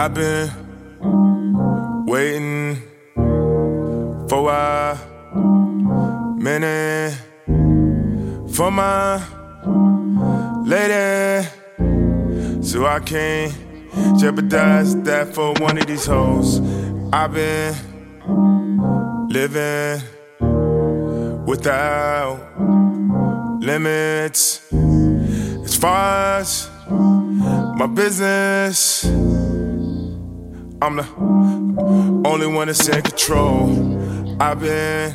I've been waiting for a minute for my lady, so I can't jeopardize that for one of these hoes. I've been living without limits as far as my business. I'm the only one that's in control. I've been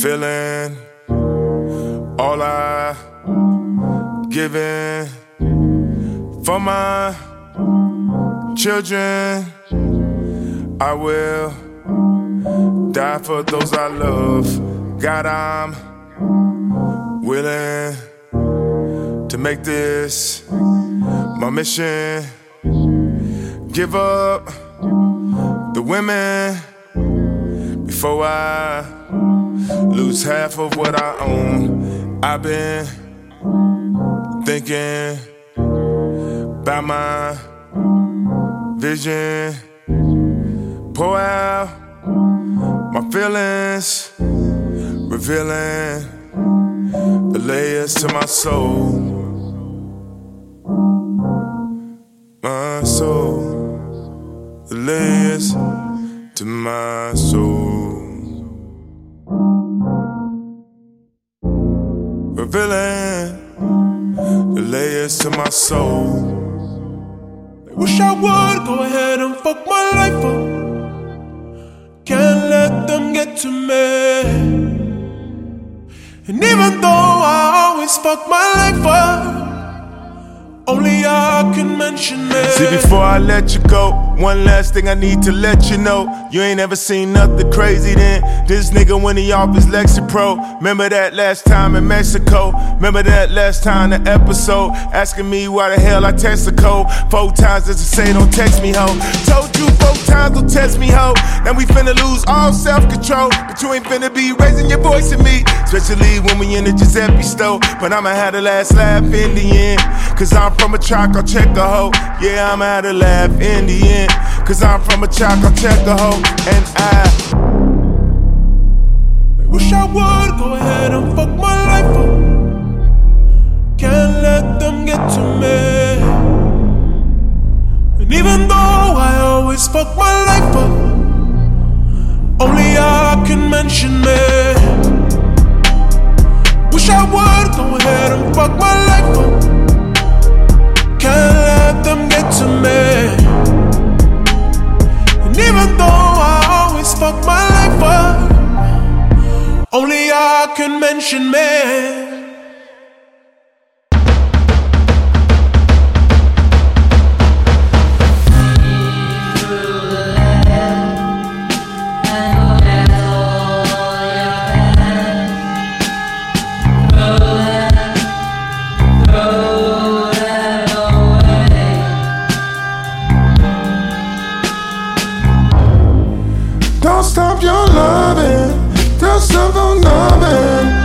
feeling all I given for my children. I will die for those I love. God, I'm willing to make this my mission. Give up the women before I lose half of what I own. I've been thinking about my vision. Pour out my feelings, revealing the layers to my soul. Layers to my soul. Revealing the layers to my soul. I Wish I would go ahead and fuck my life up. Can't let them get to me. And even though I always fuck my life up. Only I can mention it. See, before I let you go, one last thing I need to let you know. You ain't ever seen nothing crazy then. This nigga when he off his Lexapro. Remember that last time in Mexico? Remember that last time the episode? Asking me why the hell I text the code. Four times just to say don't text me, ho. Told you four times don't text me, ho. Now we finna lose all self control. But you ain't finna be raising your voice at me. Especially when we in the Giuseppe store. But I'ma have the last laugh in the end. Cause I'm from a Tribe Called check a hoe. Yeah, I'ma have to laugh in the end. Cause I'm from a Tribe Called check hoe. And I They Wish I would go ahead and fuck my life up. Can't let them get to me. And even though I always fuck my life up, only I can mention me. Wish I would go ahead and fuck my life up. Can't let them get to me. I can mention me. Don't stop your loving. Stop on loving.